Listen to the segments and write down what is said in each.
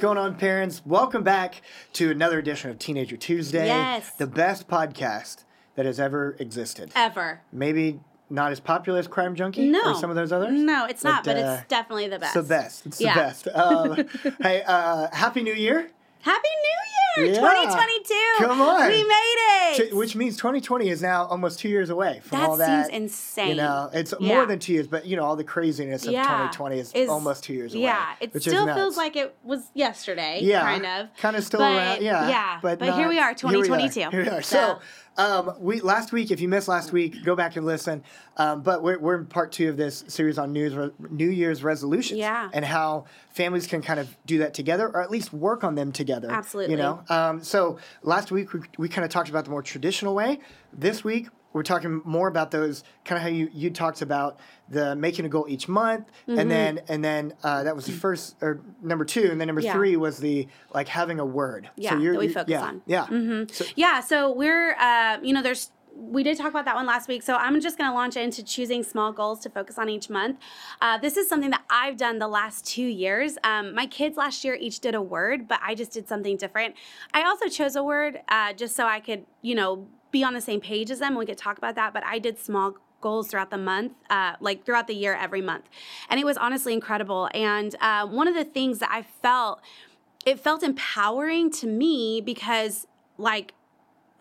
going on, parents? Welcome back to another edition of Teenager Tuesday. Yes. The best podcast that has ever existed. Ever. Maybe not as popular as Crime Junkie No. or some of those others. No, it's not, but uh, it's definitely the best. It's the best. It's Yeah. the best. Um, hey, uh, Happy New Year. Happy New Year, Yeah. 2022. Come on. We made it. Which means 2020 is now almost two years away from that all that. That seems insane. You know, it's Yeah. more than two years, but you know, all the craziness of Yeah. 2020 is, Is- almost two years away. Yeah, it still feels like it was yesterday. yeah, kind of. kind of still But, around. Yeah, yeah, but not- here we are, here we are, 2022. Here we are. So, So- um, we last week, if you missed last week, go back and listen. Um, but we're, we're in part two of this series on New Year's, New Year's resolutions. Yeah. and how families can kind of do that together, or at least work on them together. Absolutely. You know. Um, so last week we, we kind of talked about the more traditional way. This week we're talking more about those kind of how you you talked about the making a goal each month, Mm-hmm. and then and then uh, that was the first or number two, and then number Yeah. three was the like having a word. Yeah, that we focus yeah, on. Yeah. Mm-hmm. So, Yeah, so we're, uh, you know, there's, we did talk about that one last week. So I'm just going to launch into choosing small goals to focus on each month. Uh, this is something that I've done the last two years. Um, my kids last year each did a word, but I just did something different. I also chose a word uh, just so I could, you know, be on the same page as them. And we could talk about that, but I did small goals throughout the month, uh, like throughout the year, every month. And it was honestly incredible. And uh, one of the things that I felt, it felt empowering to me because, like,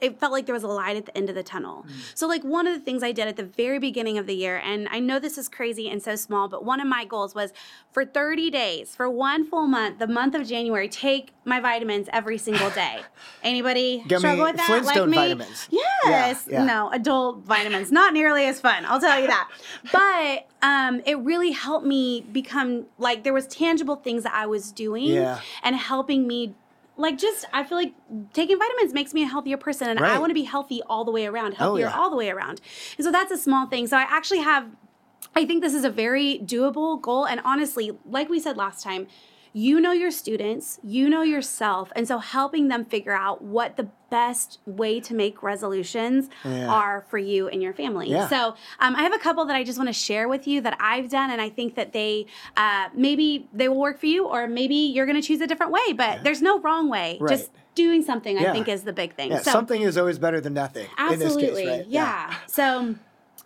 it felt like there was a light at the end of the tunnel. So, like, one of the things I did at the very beginning of the year, and I know this is crazy and so small, but one of my goals was for 30 days, for one full month, the month of January, take my vitamins every single day. Anybody me struggle with that? Flintstone like me? vitamins. Yes. Yeah, yeah. No, adult vitamins. Not nearly as fun, I'll tell you that. But um, it really helped me become like there was tangible things that I was doing Yeah. and helping me like just I feel like taking vitamins makes me a healthier person and Right. I want to be healthy all the way around, oh, healthier yeah. all the way around. And so that's a small thing. So I actually have I think this is a very doable goal and honestly, like we said last time, you know your students, you know yourself, and so helping them figure out what the best way to make resolutions Yeah. are for you and your family. Yeah. So um, I have a couple that I just want to share with you that I've done, and I think that they uh, maybe they will work for you, or maybe you're going to choose a different way. But there's no wrong way. Right. Just doing something, Yeah. I think, is the big thing. yeah, so something is always better than nothing. absolutely, case, right? yeah. So.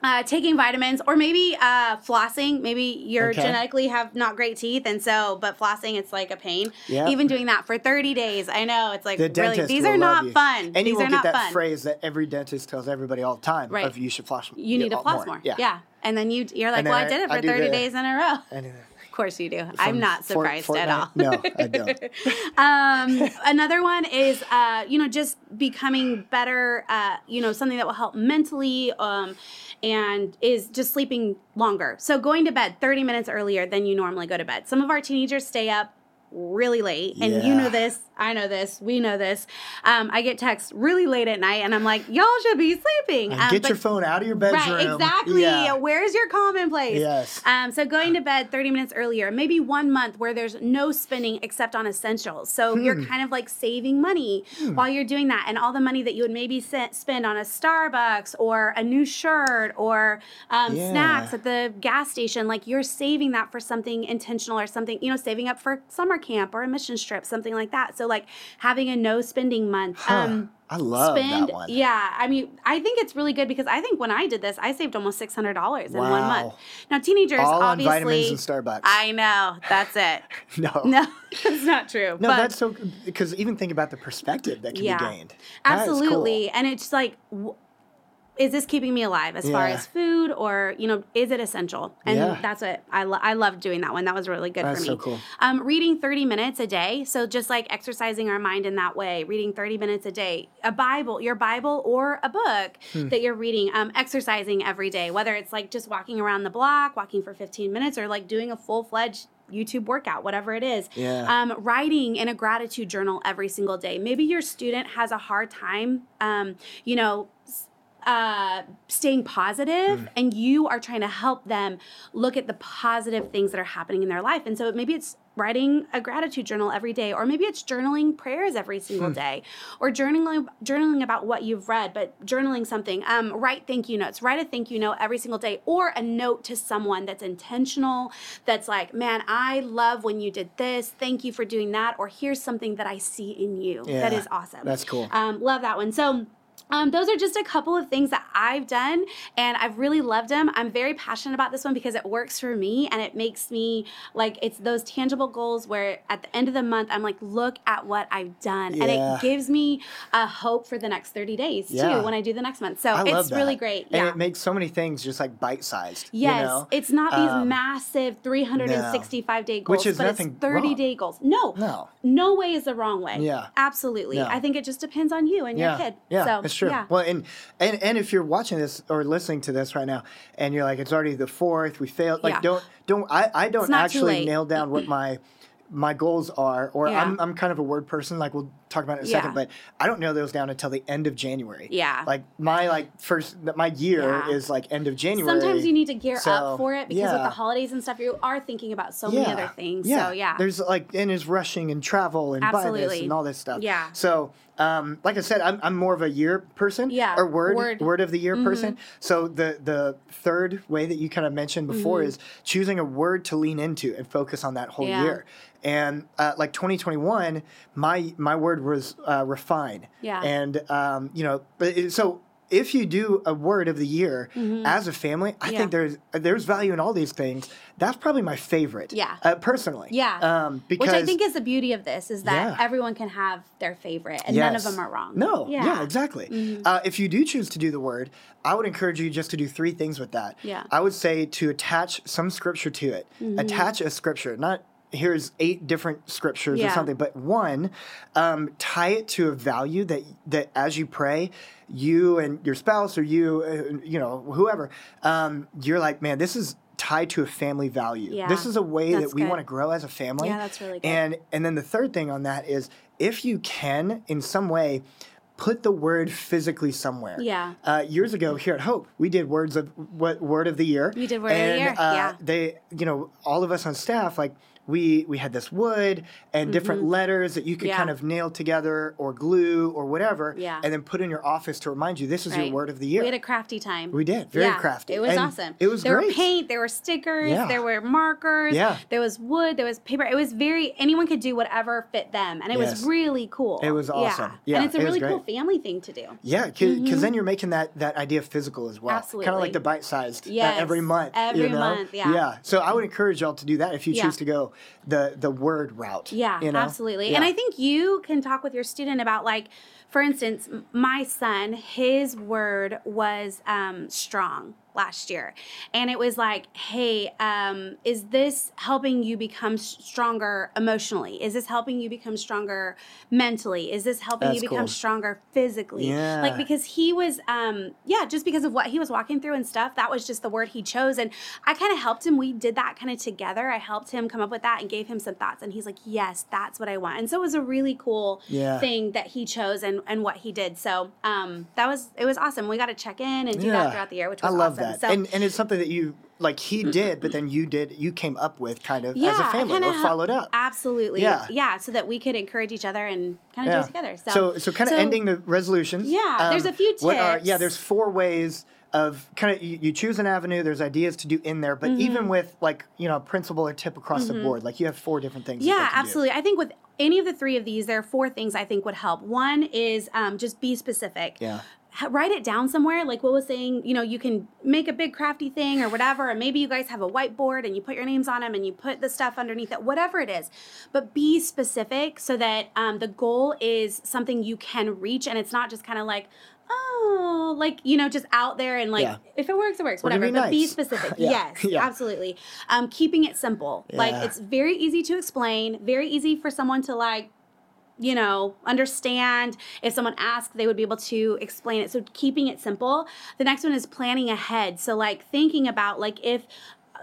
Uh, taking vitamins or maybe uh, flossing maybe you're Okay. genetically have not great teeth and so but flossing it's like a pain Yeah. even doing that for 30 days i know it's like The really these are not you. fun And these you are will not get that fun phrase that every dentist tells everybody all the time Right. of you should floss you need to floss more. Yeah. yeah. And then you you're like, well, I I- did it for 30 the- days in a row. Course you do. I'm not Fort- surprised at all. No, I don't. um, another one is, uh, you know, just becoming better. Uh, you know, something that will help mentally, um, and is just sleeping longer. So going to bed 30 minutes earlier than you normally go to bed. Some of our teenagers stay up really late, and you know this. I know this. We know this. Um, I get texts really late at night, and I'm like, y'all should be sleeping. Um, get but- your phone out of your bedroom. Right, exactly. Yeah. Where's your commonplace? Yes. Um, so going to bed 30 minutes earlier, maybe one month where there's no spending except on essentials. So Hmm. you're kind of like saving money while you're doing that. And all the money that you would maybe spend on a Starbucks or a new shirt or um, Yeah. snacks at the gas station, like you're saving that for something intentional or something, you know, saving up for summer camp or a mission trip, something like that. So like having a no spending month. Huh. Um, I love spend that one. yeah i mean i think it's really good because i think when i did this i saved almost $600 in one month now teenagers All on obviously vitamins and Starbucks. i know that's it no. no that's not true No, but that's so because even think about the perspective that can Yeah. be gained. That is cool. absolutely and it's like is this keeping me alive as far as food or you know is it essential and Yeah. that's what i lo- i loved doing that one that was really good That's for me so cool. um, reading 30 minutes a day so just like exercising our mind in that way reading 30 minutes a day a bible your bible or a book Hmm. that you're reading um, exercising every day whether it's like just walking around the block walking for 15 minutes or like doing a full-fledged YouTube workout, whatever it is. Yeah. Um, writing in a gratitude journal every single day. Maybe your student has a hard time, um, you know, s- uh, staying positive Mm. and you are trying to help them look at the positive things that are happening in their life. And so maybe it's writing a gratitude journal every day or maybe it's journaling prayers every single Hmm. day or journaling journaling about what you've read but journaling something um, write thank you notes write a thank you note every single day or a note to someone that's intentional that's like man i love when you did this thank you for doing that or here's something that i see in you that Yeah, is awesome that's cool. um, love that one so um, those are just a couple of things that I've done, and I've really loved them. I'm very passionate about this one because it works for me, and it makes me like it's those tangible goals where at the end of the month I'm like, look at what I've done, and it gives me a hope for the next 30 days Yeah. too when I do the next month. So I it's really great. And it makes so many things just like bite sized. Yes, You know? it's not these Um, massive 365 day Which goals, is but nothing it's 30 day goals. No, No. no way is the wrong way. Yeah. absolutely. No. I think it just depends on you and yeah, your kid. Yeah, so, it's true. Yeah. Well, and, and and if you're watching this or listening to this right now, and you're like, it's already the fourth, we failed. Like, Yeah. don't don't I I don't actually nail down what my my goals are, or Yeah. I'm I'm kind of a word person. Like we'll talk about it in a second, but I don't nail those down until the end of January. Yeah. Like my like first my year Yeah. is like end of January. Sometimes you need to gear So, up for it because with the holidays and stuff, you are thinking about so many other things. So yeah, There's like and is rushing and travel and buy this and all this stuff. Yeah. So um, like I said, I'm, I'm more of a year person. Yeah, Or word word. word, of the year person. So the the third way that you kind of mentioned before is choosing a word to lean into and focus on that whole Yeah. year. And uh, like 2021, my my word was uh, refine. Yeah. And um, you know, but it, so. If you do a word of the year as a family, I Mm-hmm. Yeah. think there's there's value in all these things. That's probably my favorite. Yeah. Uh, personally. Yeah. Um, because which I think is the beauty of this is that Yeah. everyone can have their favorite, and none of them are wrong. No, yeah, Yeah. Mm-hmm. exactly. Uh, if you do choose to do the word, I would encourage you just to do three things with that. Yeah. Mm-hmm. I would say to attach some scripture to it. Attach a scripture, not here's eight different scriptures or something, but one, um, tie it to a value that that as you pray, you and your spouse or you, uh, you know, whoever, um, you're like, man, this is tied to a family value. Yeah. This is a way That's that we good. want to grow as a family. Yeah, that's really good. And and then the third thing on that is if you can in some way put the word physically somewhere. Yeah. Uh, years ago here at Hope, we did words of what word of the year. We did word of the year, Uh, yeah. They, you know, all of us on staff like. We, we had this wood and different letters that you could Mm-hmm. Yeah. kind of nail together or glue or whatever, Yeah. and then put in your office to remind you this is Right. your word of the year. We had a crafty time. We did. Very yeah, crafty. It was And awesome. it was there great. were paint, there were stickers, Yeah. there were markers, Yeah. there was wood, there was paper. It was very anyone could do whatever fit them, and it Yes. was really cool. It was awesome. Yeah, and it's a it really cool family thing to do. Yeah, because then you're making that that idea physical as well. Absolutely, Kind of Mm-hmm. Like the bite sized Yes, every month. every you know? month, yeah. Yeah. So I would encourage y'all to do that if you Yeah. choose to go the the word route. Yeah, you know? absolutely. And I think you can talk with your student about like, for instance, my son, his word was um, strong last year, and it was like, hey, um, is this helping you become stronger emotionally? Is this helping you become stronger mentally? Is this helping That's you become cool. stronger physically? Yeah. Like because he was, um, yeah, just because of what he was walking through and stuff, that was just the word he chose, and I kind of helped him. We did that kind of together. I helped him come up with that and gave him some thoughts, and he's like, yes, that's what I want. And so it was a really cool Yeah. thing that he chose and, and what he did. So um, that was it was awesome. We got to check in and do that throughout the year, which was I love awesome. That. So and and it's something that you like he did, but then you did you came up with kind of yeah, as a family kinda or followed up. Absolutely. Yeah. Yeah. So that we could encourage each other and kind of do it together. So so, so kind of so- ending the resolutions. Yeah, there's a few What are, yeah, there's four ways of kind of you, you choose an avenue. There's ideas to do in there, Mm-hmm. but even with like you know principle or tip across the board, like you have four different things. Yeah, they can do. absolutely. I think with any of the three of these, there are four things I think would help. One is um, just be specific. Yeah. Write it down somewhere. Like what was saying, you know, you can make a big crafty thing or whatever, and maybe you guys have a whiteboard and you put your names on them and you put the stuff underneath it, whatever it is. But be specific so that um, the goal is something you can reach and it's not just kind of like, oh, like, you know, just out there and like, Yeah. if it works, it works, whatever. be But be specific. Yeah. Yes, Yeah. absolutely. Um, keeping it simple. Like, it's very easy to explain, very easy for someone to like, you know, understand. If someone asked, they would be able to explain it. So keeping it simple. The next one is planning ahead. So like thinking about like if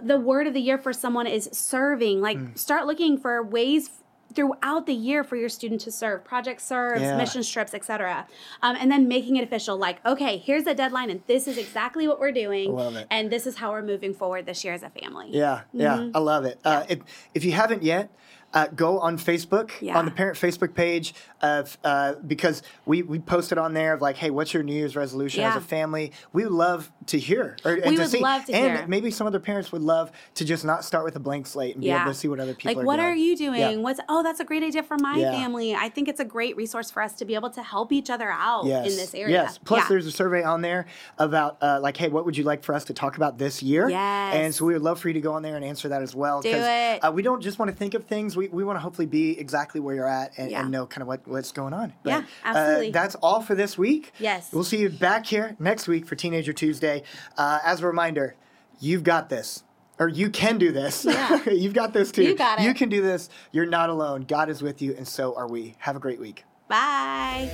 the word of the year for someone is serving, like Mm. start looking for ways throughout the year for your student to serve project serves Yeah. mission trips etc um, and then making it official like okay here's the deadline and this is exactly what we're doing Love it. and this is how we're moving forward this year as a family Yeah, yeah, Mm-hmm. I love it. Uh, if, if you haven't yet, uh, go on Facebook Yeah. on the parent Facebook page of uh, because we we posted on there of like, hey, what's your New Year's resolution as a family? We would love to hear or and We to would see, love to and hear. maybe some other parents would love to just not start with a blank slate and be able to see what other people are doing. like are what doing. are you doing Yeah. what's oh that's a great idea for my Yeah. family i think it's a great resource for us to be able to help each other out Yes. in this area Yes. Plus, Yeah. there's a survey on there about uh, like, hey, what would you like for us to talk about this year? Yes. And so we would love for you to go on there and answer that as well. Do it. Uh, we don't just want to think of things. We, we want to hopefully be exactly where you're at and, Yeah. and know kind of what, what's going on. Yeah, uh, absolutely. that's all for this week. Yes. We'll see you back here next week for Teenager Tuesday. Uh, as a reminder, you've got this. Or you can do this. Yeah. You've got this too. You got it. You can do this. You're not alone. God is with you, and so are we. Have a great week. bye